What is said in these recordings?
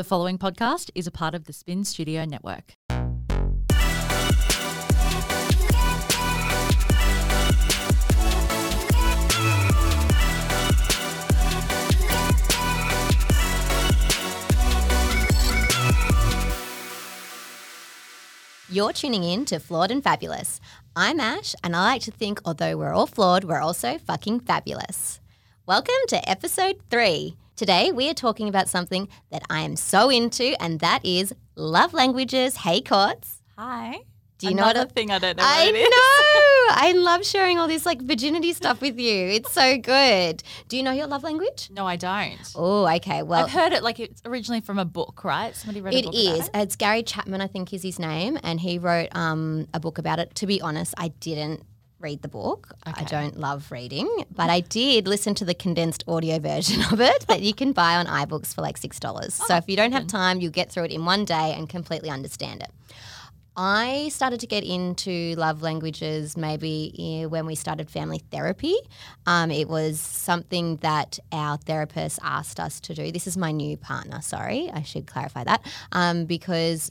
The following podcast is a part of the Spin Studio Network. You're tuning in to Flawed and Fabulous. I'm Ash, and I like to think although we're all flawed, we're also fucking fabulous. Welcome to episode three. Today, we are talking about something that I am so into, and that is love languages. Hey, Courts. Hi. Do you know what Another a- thing I don't know I what it is. know. I love sharing all this like virginity stuff with you. It's so good. Do you know your love language? No, I don't. Oh, okay. Well, I've heard it like it's originally from a book, right? Somebody wrote a It book is. about it. It is. It's Gary Chapman, I think, is his name, and he wrote um, a book about it. To be honest, I didn't read the book. I don't love reading, but I did listen to the condensed audio version of it that you can buy on iBooks for like six dollars. so if you don't have time, you'll get through it in one day and completely understand it. I started to get into love languages maybe eh, when we started family therapy. Um, it was something that our therapist asked us to do. This is my new partner, sorry, I should clarify that. Um, because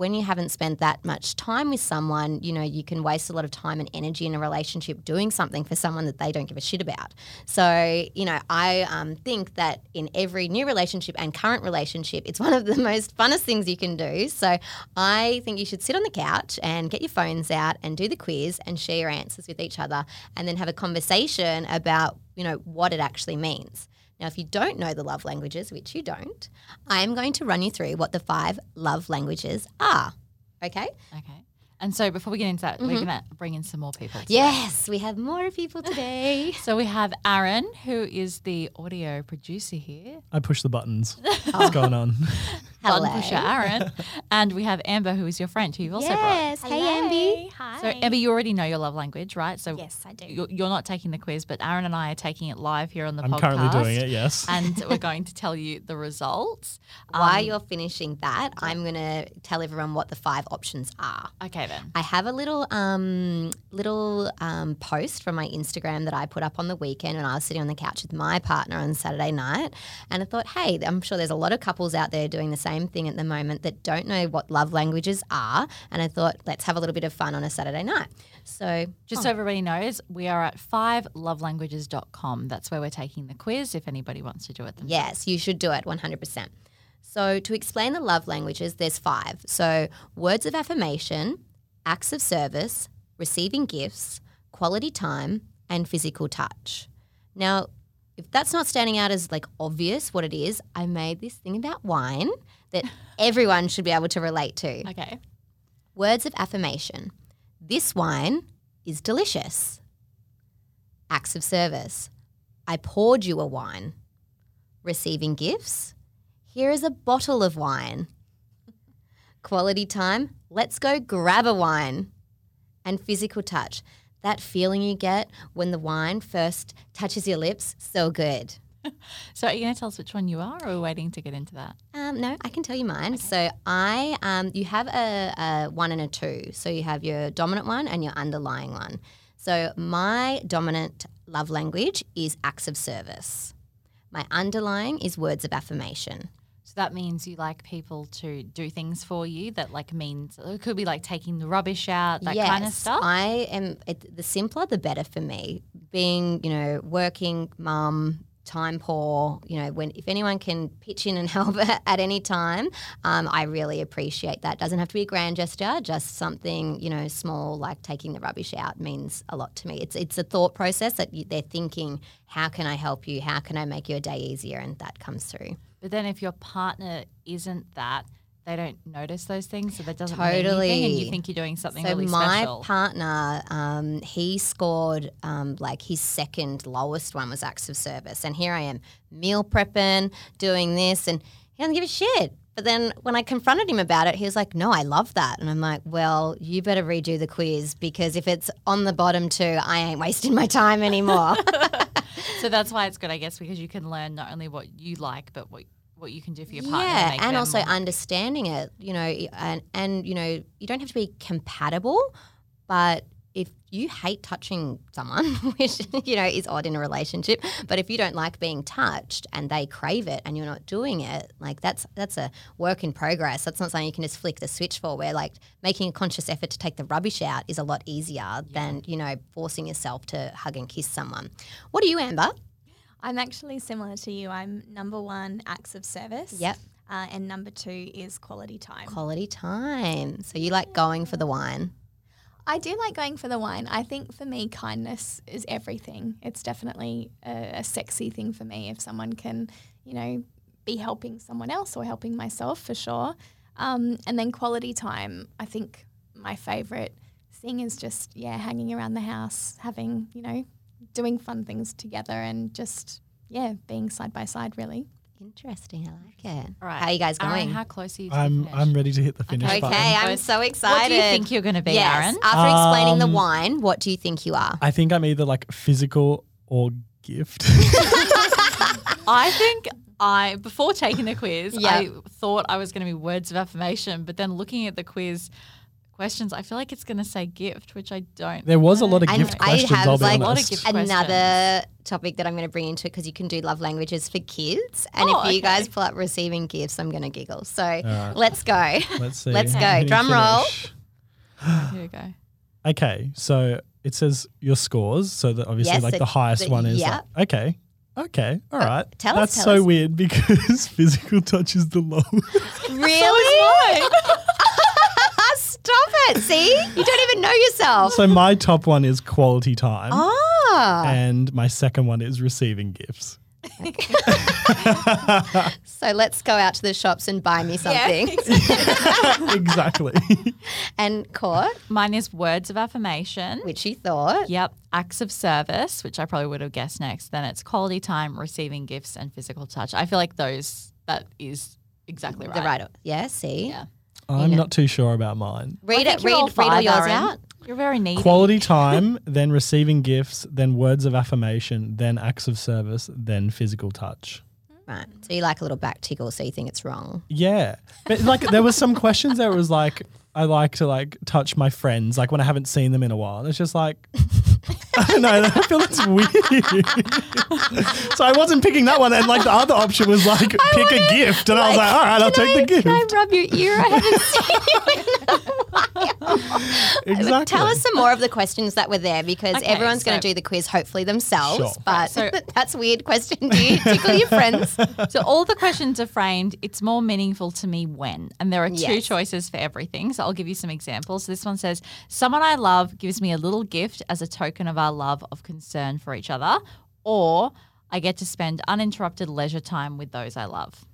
when you haven't spent that much time with someone, you know, you can waste a lot of time and energy in a relationship doing something for someone that they don't give a shit about. So, you know, I um, think that in every new relationship and current relationship, it's one of the most funnest things you can do. So, I think you should sit on the couch and get your phones out and do the quiz and share your answers with each other and then have a conversation about, you know, what it actually means. Now, if you don't know the love languages, which you don't, I am going to run you through what the five love languages are. Okay? Okay. And so before we get into that, we're going to bring in some more people. today. Yes, we have more people today. So we have Aaron, who is the audio producer here. I push the buttons. What's going on? Hello. Button pusher Aaron. and we have Amber, who is your friend, who you've also brought. yes. Hey, Amber. Hi. So Amber, you already know your love language, right? So Yes, I do. You're, you're not taking the quiz, but Aaron and I are taking it live here on the podcast. I'm currently doing it, yes. and we're going to tell you the results. While Um, you're finishing that, I'm going to tell everyone what the five options are. Okay, I have a little um, little um, post from my Instagram that I put up on the weekend when I was sitting on the couch with my partner on Saturday night, and I thought, hey, I'm sure there's a lot of couples out there doing the same thing at the moment that don't know what love languages are, and I thought let's have a little bit of fun on a Saturday night. So Just so everybody knows, we are at fivelovelanguages.com. That's where we're taking the quiz if anybody wants to do it themselves. Yes, you should do it 100%. So, to explain the love languages, there's five. So, words of affirmation, acts of service, receiving gifts, quality time, and physical touch. Now, if that's not standing out as like obvious what it is, I made this thing about wine that everyone should be able to relate to. Okay. Words of affirmation. This wine is delicious. Acts of service. I poured you a wine. Receiving gifts. Here is a bottle of wine. Quality time. Let's go grab a wine. And physical touch. That feeling you get when the wine first touches your lips, so good. So are you going to tell us which one you are, or are we waiting to get into that? Um, no, I can tell you mine. So I, um, you have a, a one and a two. So you have your dominant one and your underlying one. So my dominant love language is acts of service. My underlying is words of affirmation. So that means you like people to do things for you that like means it could be like taking the rubbish out, that kind of Yes, stuff. I am. It, the simpler, the better for me. Being, you know, working mum, time poor. You know, when if anyone can pitch in and help at any time, um, I really appreciate that. Doesn't have to be a grand gesture. Just something, you know, small like taking the rubbish out means a lot to me. It's it's a thought process that you, they're thinking. How can I help you? How can I make your day easier? And that comes through. But then if your partner isn't that, they don't notice those things, so that doesn't mean anything, and you think you're doing something So really my special. partner, um, he scored um, like his second lowest one was acts of service, and here I am meal prepping, doing this, and he doesn't give a shit. But then when I confronted him about it, he was like, "No, I love that," and I'm like, "Well, you better redo the quiz because if it's on the bottom two, I ain't wasting my time anymore." so that's why it's good, I guess, because you can learn not only what you like, but what what you can do for your partner. yeah, make and also understanding it, you know, and and you know, you don't have to be compatible, but if you hate touching someone, which you know is odd in a relationship, but if you don't like being touched and they crave it and you're not doing it, like that's that's a work in progress. That's not something you can just flick the switch for. Where like making a conscious effort to take the rubbish out is a lot easier than you know forcing yourself to hug and kiss someone. What are you, Amber? I'm actually similar to you. I'm number one, acts of service. Yep. Uh, and number two is quality time. Quality time. So you like going for the wine. I do like going for the wine. I think for me, kindness is everything. It's definitely a, a sexy thing for me if someone can, you know, be helping someone else or helping myself for sure. Um, and then quality time. I think my favorite thing is just yeah, hanging around the house, having you know, doing fun things together, and just yeah, being side by side. Really. Interesting. I like it. All right. How are you guys Aaron, going? how close are you to I'm the I'm ready to hit the finish okay, button. I'm so excited. What do you think you're going to be, yes. Aaron? After explaining the Um, wine, what do you think you are? I think I'm either like physical or gift. I think I before taking the quiz, Yeah. I thought I was going to be words of affirmation, but then looking at the quiz questions, I feel like it's going to say gift, which I don't. there was a lot of And gift I questions. have I'll be like a lot of honest. gift another topic that I'm going to bring into it because you can do love languages for kids. And Oh, if you okay. guys pull up receiving gifts, I'm going to giggle. So right. let's go. Let's see. Let's How go. Drum roll. Here we go. Okay, so it says your scores. So that obviously, Yes, like it- the highest the- one is yeah. like, okay, okay, all oh, right. tell us, That's tell so us. weird because physical touch is the lowest. really? Stop it. See? You don't even know yourself. so my top one is quality time, Ah. and my second one is receiving gifts. So let's go out to the shops and buy me something. Yeah, exactly. and court, Mine is words of affirmation. which you thought. Yep. Acts of service, which I probably would have guessed next. Then it's quality time, receiving gifts, and physical touch. I feel like those, that is exactly right. The right. Yeah, see? Yeah. I'm not too sure about mine. Read it. think you're Read, all read all five, yours out. You're very needy. Quality time, then receiving gifts, then words of affirmation, then acts of service, then physical touch. Right. So you like a little back tickle, so you think it's wrong. Yeah. But like there was some questions that was like I like to like touch my friends like when I haven't seen them in a while. And it's just like I don't know, I feel it's weird. so I wasn't picking that one and like the other option was like pick a gift and I was like, all right, I'll take the gift. Can I rub your ear? I haven't seen you in a while. exactly. Tell us some more of the questions that were there because Okay, everyone's going to do the quiz hopefully themselves. Sure. But so- that's a weird question. Do you tickle your friends? So all the questions are framed. It's more meaningful to me when, and there are two Yes. choices for everything. So I'll give you some examples. This one says, "Someone I love gives me a little gift as a token of our love of concern for each other," or "I get to spend uninterrupted leisure time with those I love."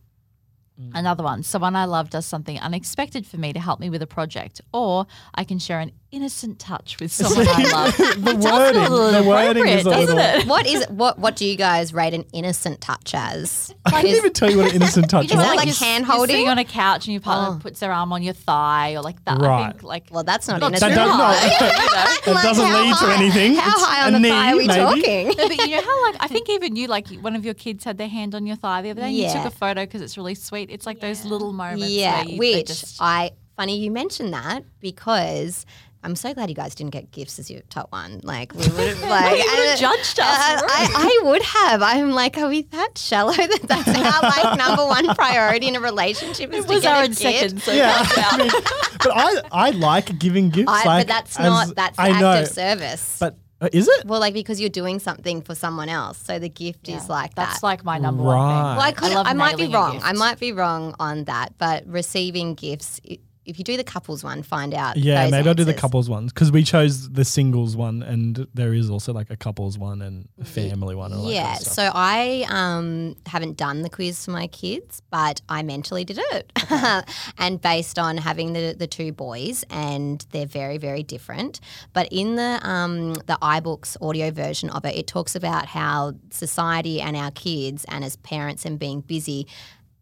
Mm. Another one, someone I love does something unexpected for me to help me with a project, or I can share an innocent touch with someone I love. the It wording, the wording is a inappropriate, little doesn't it? What is it? What What do you guys rate an innocent touch as? I can't even tell you what an innocent touch Is that was. like you're- hand holding? sitting on a couch and your partner Oh. puts their arm on your thigh or like that. I Right. think like well, that's not Not innocent. that does not that doesn't how lead to anything. How It's high on a the knee, thigh are we maybe. talking? No, but you know how like I think even you like one of your kids had their hand on your thigh the other day and you took a photo because it's really sweet. It's like those little moments. Yeah, where you, which just, I funny you mentioned that because I'm so glad you guys didn't get gifts as your top one. Like we would have like You would've judged us, uh, I, I would have. I'm like, are we that shallow that that's our like number one priority in a relationship is it to was get a our gift? So Yeah. I mean, but I I like giving gifts. I, like, but that's not that's the I act know, of service. but uh, is it? well, like because you're doing something for someone else, so the gift is like That's that. like my number one thing. Well, I, could, love I might be wrong. I might be wrong on that, but receiving gifts, i- if you do the couples one, find out. Yeah, maybe I'll do the couples ones because we chose the singles one, and there is also like a couples one and a family one. And Yeah, kind of so I um, haven't done the quiz for my kids, but I mentally did it. and based on having the, the two boys, and they're very, very different. But in the, um, the iBooks audio version of it, it talks about how society and our kids, and as parents and being busy,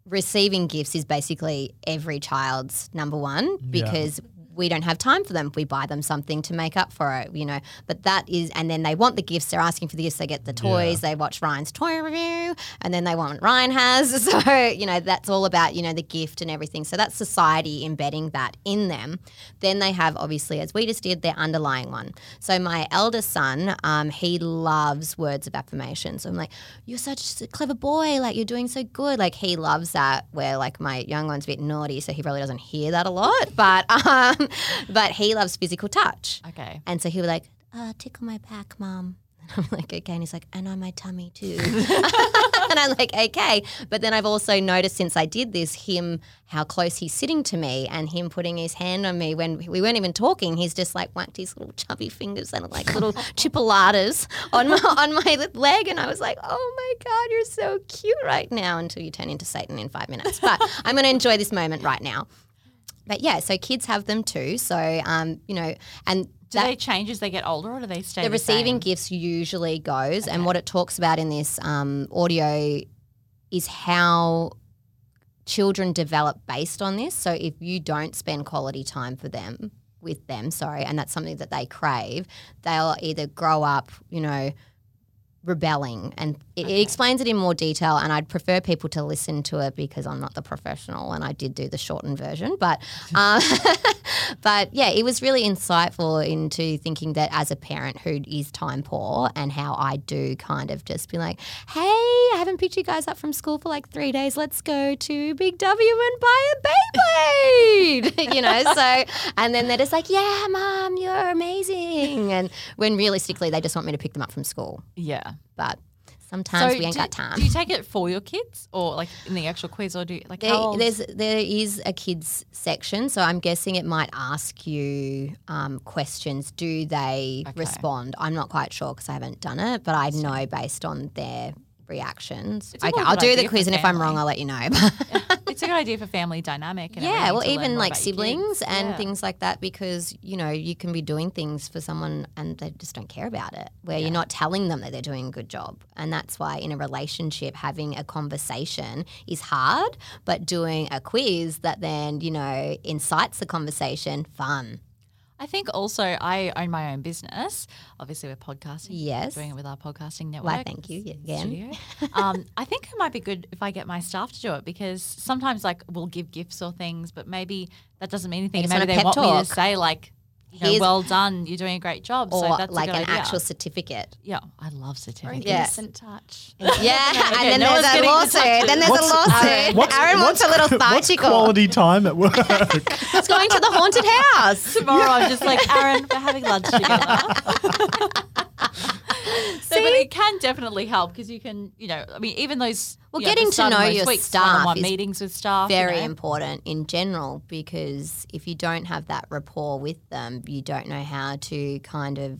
receiving gifts is basically every child's number one because we don't have time for them. We buy them something to make up for it, you know. But that is, and then they want the gifts. They're asking for the gifts. They get the toys. They watch Ryan's toy review, and then they want what Ryan has. So you know that's all about you know the gift and everything. So that's society embedding that in them. Then they have obviously, as we just did, their underlying one. So my eldest son, um, he loves words of affirmation. So I'm like, you're such a clever boy. Like you're doing so good. Like he loves that. Where like my young one's a bit naughty, so he probably doesn't hear that a lot. But um, but he loves physical touch. Okay. And so he was like, uh, tickle my back, mom. And I'm like, okay. And he's like, and on my tummy too. and I'm like, okay. But then I've also noticed since I did this, him, how close he's sitting to me and him putting his hand on me when we weren't even talking. He's just like whacked his little chubby fingers and like little chipolatas on my, on my leg. And I was like, oh my God, you're so cute right now until you turn into Satan in five minutes. But I'm going to enjoy this moment right now. But yeah, so kids have them too. So, um, you know, and Do that- they change as they get older, or do they stay the the receiving same? gifts usually goes, and what it talks about in this um, audio is how children develop based on this. So if you don't spend quality time for them with them, sorry, and that's something that they crave, they'll either grow up, you know, rebelling and it, it explains it in more detail and i'd prefer people to listen to it because i'm not the professional and i did do the shortened version but um, but yeah it was really insightful into thinking that as a parent who is time poor and how i do kind of just be like hey haven't picked you guys up from school for like three days let's go to big w and buy a beyblade you know so and then they're just like yeah mom you're amazing and when realistically they just want me to pick them up from school Yeah. but sometimes we ain't do, got time. Do you take it for your kids, or like in the actual quiz, or do you like There, there's there is a kids section, so I'm guessing it might ask you um, questions. Do they Okay. respond? I'm not quite sure because I haven't done it, but I know based on their reactions. Okay, I'll do the quiz, and if I'm wrong. I'll let you know. it's a good idea for family dynamic. And yeah, well, even like siblings and Yeah. things like that, because you know you can be doing things for someone and they just don't care about it. Where you're not telling them that they're doing a good job, and that's why in a relationship having a conversation is hard, but doing a quiz that then you know incites the conversation, fun. I think also I own my own business. Obviously, we're podcasting. Yes. doing it with our podcasting network. Why, thank you again. um, I think it might be good if I get my staff to do it because sometimes like we'll give gifts or things, but maybe that doesn't mean anything. just Maybe they want me to say like, you know, "Well done, you're doing a great job." Or so that's like a good an idea. actual certificate. Yeah, I love certificates. Yeah. innocent touch. Yeah, Okay, and then no there's a lawsuit. Then there's What's- a lawsuit. Aaron wants a little thigh what's quality time at work? It's going to the haunted house. Tomorrow, I'm just like, Aaron, we're having lunch together. So, but it can definitely help because you can, you know, I mean, even those. Well, you know, getting to know your weeks, staff meetings with staff. you very know. important in general because if you don't have that rapport with them, you don't know how to kind of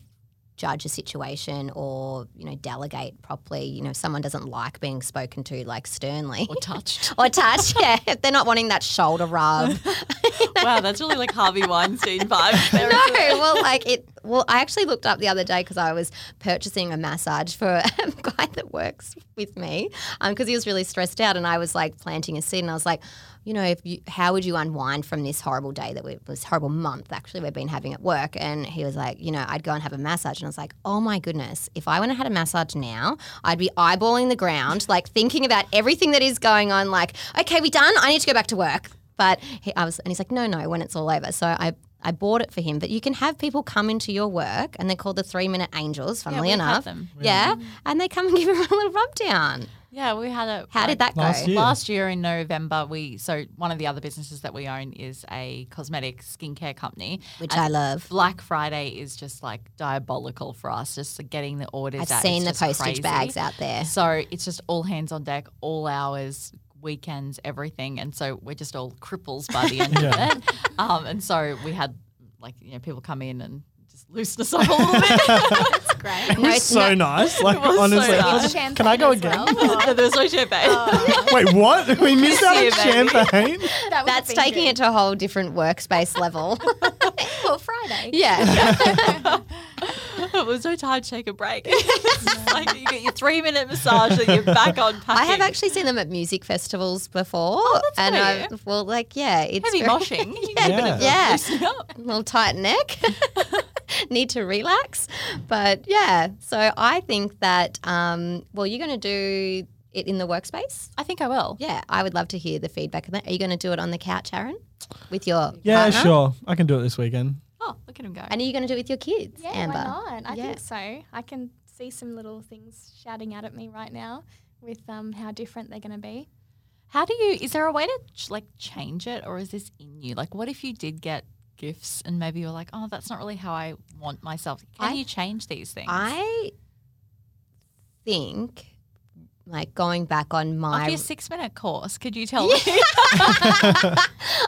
judge a situation or you know delegate properly. You know, if someone doesn't like being spoken to like sternly or touched. or touch. Yeah, if they're not wanting that shoulder rub. wow, that's really like Harvey Weinstein there, no, well, like it. Well, I actually looked up the other day because I was purchasing a massage for a guy that works with me um, because he was really stressed out, and I was like planting a seed, and I was like, you know, if you, how would you unwind from this horrible day that we this horrible month actually we've been having at work? And he was like, you know, I'd go and have a massage, and I was like, oh my goodness, if I went and had a massage now, I'd be eyeballing the ground, like thinking about everything that is going on. Like, okay, we done? I need to go back to work. But he, I was, and he's like, no, no, when it's all over. So I, I bought it for him. But you can have people come into your work, and they're called the three minute angels. Funnily had enough, them. yeah, and they come and give him a little rub down. Yeah, we had a. How like, did that go? Last year. Last year in November, we so one of the other businesses that we own is a cosmetic skincare company, Which I love. Black Friday is just like diabolical for us, just getting the orders. I've out. seen the It's just postage crazy. bags out there. So it's just all hands on deck, all hours, weekends, everything, and so we're just all cripples by the end Yeah. of it. Um, and so we had like you know people come in and just loosen up a little bit. That's great. It was so nice. Like was so honestly, nice. was- Champagne can I go as again? well. there was no champagne. Oh, Wait, what? We missed out on you, champagne. That was a That's big taking drink. it to a whole different workspace level. Well, Friday. yeah. it was no time to take a break. it's just like you get your three minute massage and you're back on packing. I have actually seen them at music festivals before, oh, that's and great. I've well, like yeah, it's heavy very- moshing. You Yeah. get a bit of a Yeah. up. little tight neck, need to relax. But yeah, so I think that um, well, you're going to do it in the workspace. I think I will. Yeah, I would love to hear the feedback of that. Are you going to do it on the couch, Aaron, with your Yeah, partner? sure. I can do it this weekend. Oh, look at him go. And are you going to do it with your kids, Yeah, Amber? why not? I Yeah. think so. I can see some little things shouting out at me right now with um, how different they're going to be. How do you? Is there a way to ch- like change it, or is this in you? Like, what if you did get gifts and maybe you're like, oh, that's not really how I want myself. Can I- you change these things? I think, like going back on my After your six minute course, could you tell me?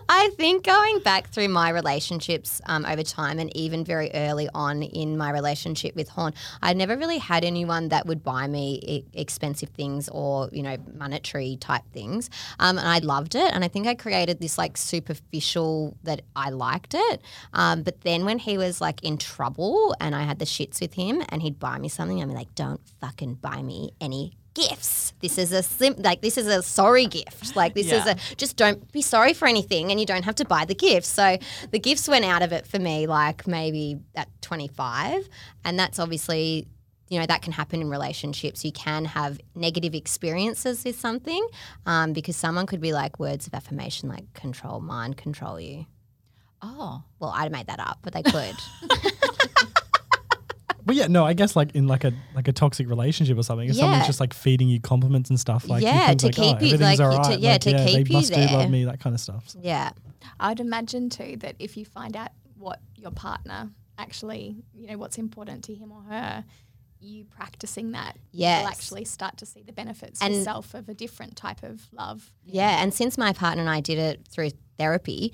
I think going back through my relationships um, over time and even very early on in my relationship with Horn, I never really had anyone that would buy me e- expensive things or, you know, monetary type things. Um, and I loved it. And I think I created this like superficial that I liked it. Um, but then when he was like in trouble and I had the shits with him and he'd buy me something, I'd be like, don't fucking buy me any gifts. This is a sim- like this is a sorry gift. Like this is a just don't be sorry for anything and you don't have to buy the gifts. So the gifts went out of it for me like maybe at 25 and that's obviously you know that can happen in relationships. You can have negative experiences with something um, because someone could be like words of affirmation like control mind, control you. oh, Well, I made that up, but they could. But yeah, no, I guess like in like a like a toxic relationship or something. If Yeah. someone's just like feeding you compliments and stuff, like Yeah, to like, oh, keep oh, you- like, all to- right. yeah, like, to yeah, keep they you must do there. love me, that kind of stuff. So. yeah. I would imagine too that if you find out what your partner actually, you know, what's important to him or her, you practicing that, Yes. you'll actually start to see the benefits And- yourself of a different type of love. Yeah, and since my partner and I did it through therapy,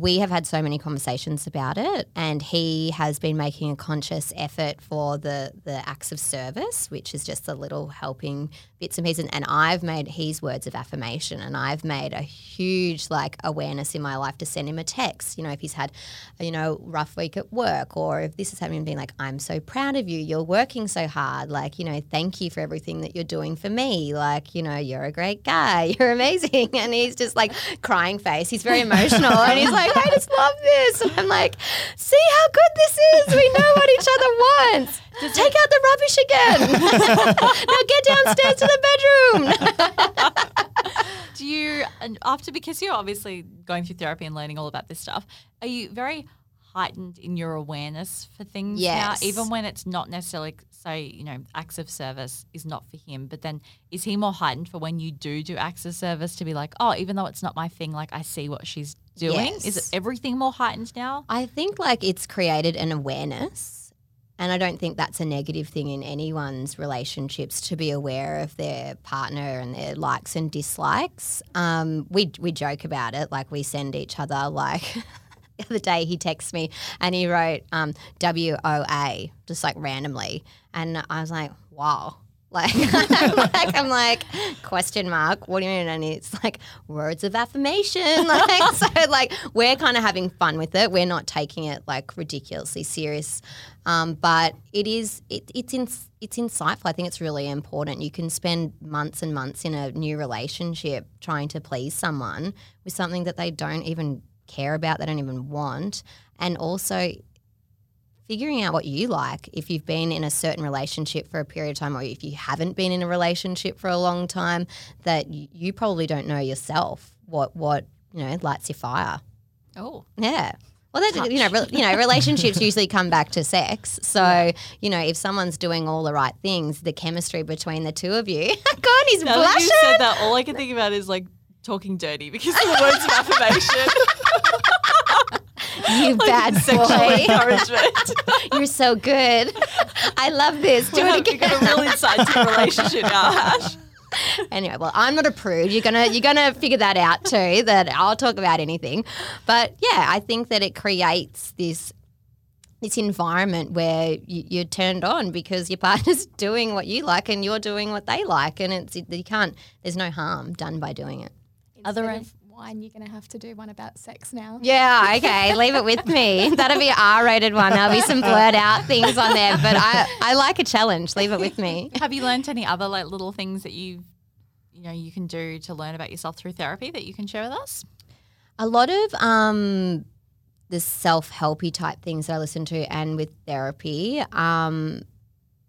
we have had so many conversations about it, and he has been making a conscious effort for the the acts of service, which is just the little helping bits and pieces. And I've made his words of affirmation, and I've made a huge like awareness in my life to send him a text. You know, if he's had, a, you know, rough week at work, or if this is happening, being like, "I'm so proud of you. You're working so hard. Like, you know, thank you for everything that you're doing for me. Like, you know, you're a great guy. You're amazing." And he's just like crying face. He's very emotional, and he's like, "I just love this." And I'm like, "See how good this is. We know what each other wants. Take out the rubbish again. now get downstairs to the bedroom." do you? And after because you're obviously going through therapy and learning all about this stuff, are you very heightened in your awareness for things Yes. now, even when it's not necessarily say you know acts of service is not for him, but then is he more heightened for when you do do acts of service to be like, oh, even though it's not my thing, like I see what she's doing. Is Yes. it everything more heightened now? I think like it's created an awareness. And I don't think that's a negative thing in anyone's relationships to be aware of their partner and their likes and dislikes. Um, we we joke about it, like we send each other like the other day he texts me and he wrote um, W O A just like randomly, and I was like, wow. Like, like I'm like question mark. What do you mean? And it's like words of affirmation. Like so, like we're kind of having fun with it. We're not taking it like ridiculously serious, um, but it is. It, it's in, it's insightful. I think it's really important. You can spend months and months in a new relationship trying to please someone with something that they don't even care about. They don't even want, and also figuring out what you like if you've been in a certain relationship for a period of time or if you haven't been in a relationship for a long time that you probably don't know yourself what what you know lights your fire Oh, yeah well, that's, you know, re- you know, relationships usually come back to sex. So, you know, if someone's doing all the right things, the chemistry between the two of you. God, he's now that blushing. you said that, all I can think about is like talking dirty because of the words of affirmation, You bad boy. You're so good. I love this. Do We've it again. got a real insight to relationship now, Ash. anyway, well, I'm not a prude. You're gonna you're gonna figure that out too. That I'll talk about anything, but yeah, I think that it creates this this environment where you, you're turned on because your partner's doing what you like and you're doing what they like, and it's you can't. There's no harm done by doing it. Are there Instead any- of wine, you're going to have to do one about sex now. Yeah, okay, leave it with me. That'll be R rated one. There'll be some blurred out things on there, but I, I like a challenge. Leave it with me. Have you learned any other like little things that you you know you can do to learn about yourself through therapy that you can share with us? A lot of um, the self helpy type things that I listen to and with therapy um,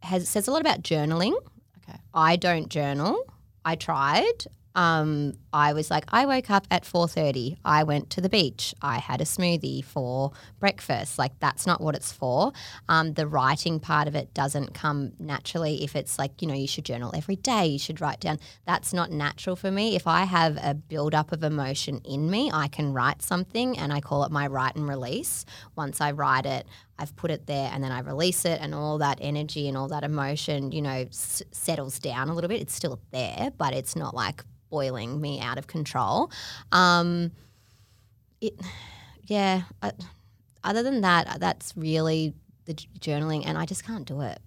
has says a lot about journaling. Okay. I don't journal. I tried. Um, I was like, I woke up at four thirty. I went to the beach. I had a smoothie for breakfast. Like that's not what it's for. Um, the writing part of it doesn't come naturally. If it's like you know, you should journal every day. You should write down. That's not natural for me. If I have a build up of emotion in me, I can write something, and I call it my write and release. Once I write it, I've put it there and then I release it, and all that energy and all that emotion, you know, s- settles down a little bit. It's still there, but it's not like boiling me out of control. Um, it, yeah. I, other than that, that's really the journaling, and I just can't do it.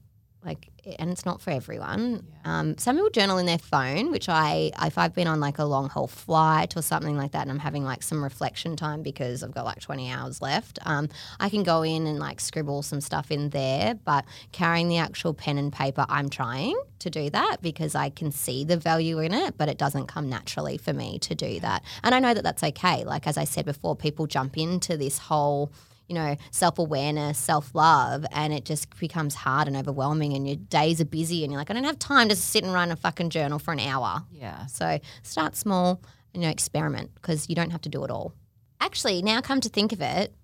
Like, and it's not for everyone. Um, some people journal in their phone, which I, if I've been on like a long haul flight or something like that, and I'm having like some reflection time because I've got like 20 hours left, um, I can go in and like scribble some stuff in there. But carrying the actual pen and paper, I'm trying to do that because I can see the value in it, but it doesn't come naturally for me to do that. And I know that that's okay. Like, as I said before, people jump into this whole you know, self awareness, self love, and it just becomes hard and overwhelming, and your days are busy, and you're like, I don't have time to sit and run a fucking journal for an hour. Yeah. So start small, and, you know, experiment because you don't have to do it all. Actually, now come to think of it,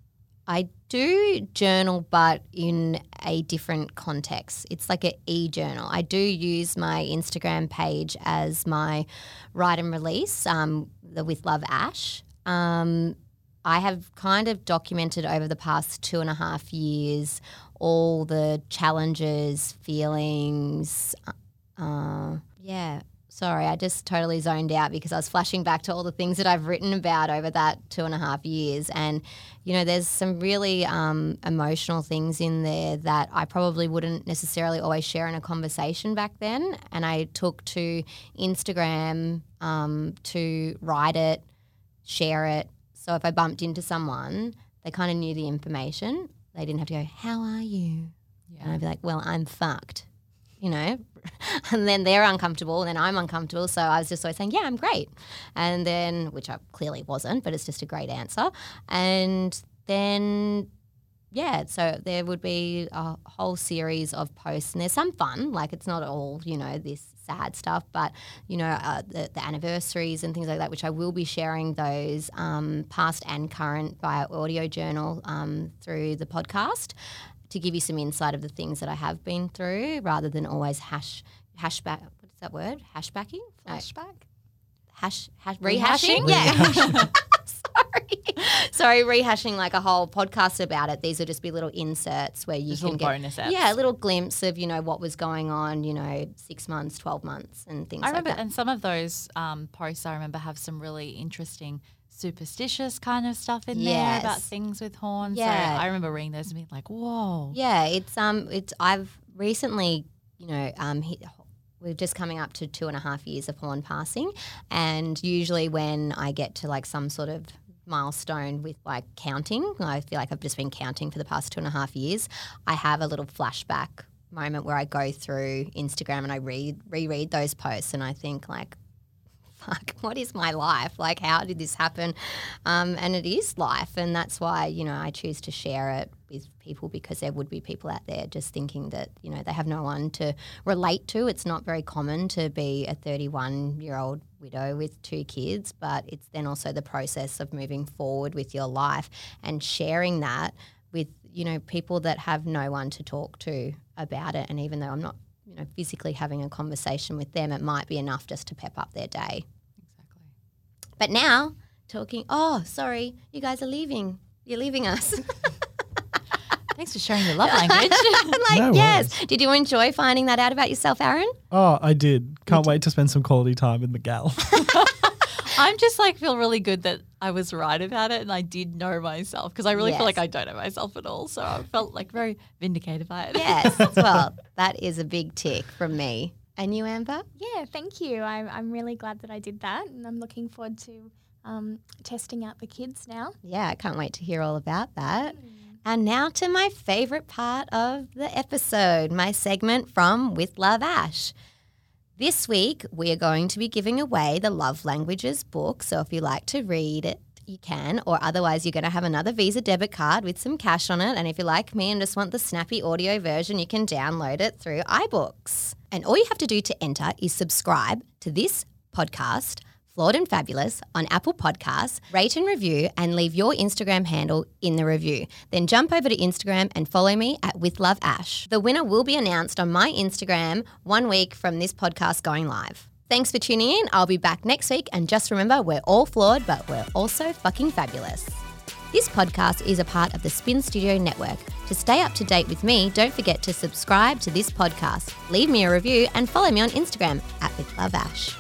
I do journal, but in a different context. It's like an e journal. I do use my Instagram page as my write and release, um, the With Love Ash. Um, I have kind of documented over the past two and a half years all the challenges, feelings. Uh, yeah, sorry, I just totally zoned out because I was flashing back to all the things that I've written about over that two and a half years. And, you know, there's some really um, emotional things in there that I probably wouldn't necessarily always share in a conversation back then. And I took to Instagram um, to write it, share it. So if I bumped into someone, they kind of knew the information. They didn't have to go, How are you? And I'd be like, Well, I'm fucked, you know? and then they're uncomfortable, and then I'm uncomfortable. So I was just always saying, Yeah, I'm great. And then, which I clearly wasn't, but it's just a great answer. And then yeah, so there would be a whole series of posts, and there's some fun. Like it's not all you know this sad stuff, but you know uh, the, the anniversaries and things like that, which I will be sharing those um, past and current via audio journal um, through the podcast to give you some insight of the things that I have been through, rather than always hash hashback. What is that word? Hashbacking? No, hash, hash Rehashing? rehashing. Yeah. Sorry. Sorry, rehashing like a whole podcast about it. These will just be little inserts where you Just can get bonus apps. yeah, a little glimpse of you know what was going on, you know, six months, twelve months, and things I remember, like that. and some of those um, posts I remember have some really interesting superstitious kind of stuff in there about things with horns. Yeah. So I remember reading those and being like, whoa. Yeah, it's um, it's I've recently, you know, um, hit, we're just coming up to two and a half years of Horn passing, and usually when I get to like some sort of milestone with like counting, I feel like I've just been counting for the past two and a half years. I have a little flashback moment where I go through Instagram and I read reread those posts, and I think like. Fuck, what is my life? Like, how did this happen? Um, and it is life. And that's why, you know, I choose to share it with people because there would be people out there just thinking that, you know, they have no one to relate to. It's not very common to be a 31 year old widow with two kids, but it's then also the process of moving forward with your life and sharing that with, you know, people that have no one to talk to about it. And even though I'm not, you know, physically having a conversation with them, it might be enough just to pep up their day. Exactly. But now, talking, oh, sorry, you guys are leaving. You're leaving us. Thanks for sharing your love language. I'm like, No yes. worries. Did you enjoy finding that out about yourself, Aaron? Oh, I did. Can't wait to spend some quality time with Miguel. I'm just like feel really good that I was right about it and I did know myself because I really Yes. feel like I don't know myself at all. So I felt like very vindicated by it. Yes. well, that is a big tick from me. And you, Amber? Yeah, thank you. I'm, I'm really glad that I did that, and I'm looking forward to um, testing out the kids now. Yeah, I can't wait to hear all about that. And now to my favorite part of the episode, my segment from With Love Ash. This week, we are going to be giving away the Love Languages book. So if you like to read it, you can, or otherwise, you're going to have another Visa debit card with some cash on it. And if you're like me and just want the snappy audio version, you can download it through iBooks. And all you have to do to enter is subscribe to this podcast, Flawed and Fabulous, on Apple Podcasts, rate and review, and leave your Instagram handle in the review. Then jump over to Instagram and follow me at With Love Ash. The winner will be announced on my Instagram one week from this podcast going live. Thanks for tuning in. I'll be back next week. And just remember, we're all flawed, but we're also fucking fabulous. This podcast is a part of the Spin Studio Network. To stay up to date with me, don't forget to subscribe to this podcast, leave me a review, and follow me on Instagram at With Love Ash.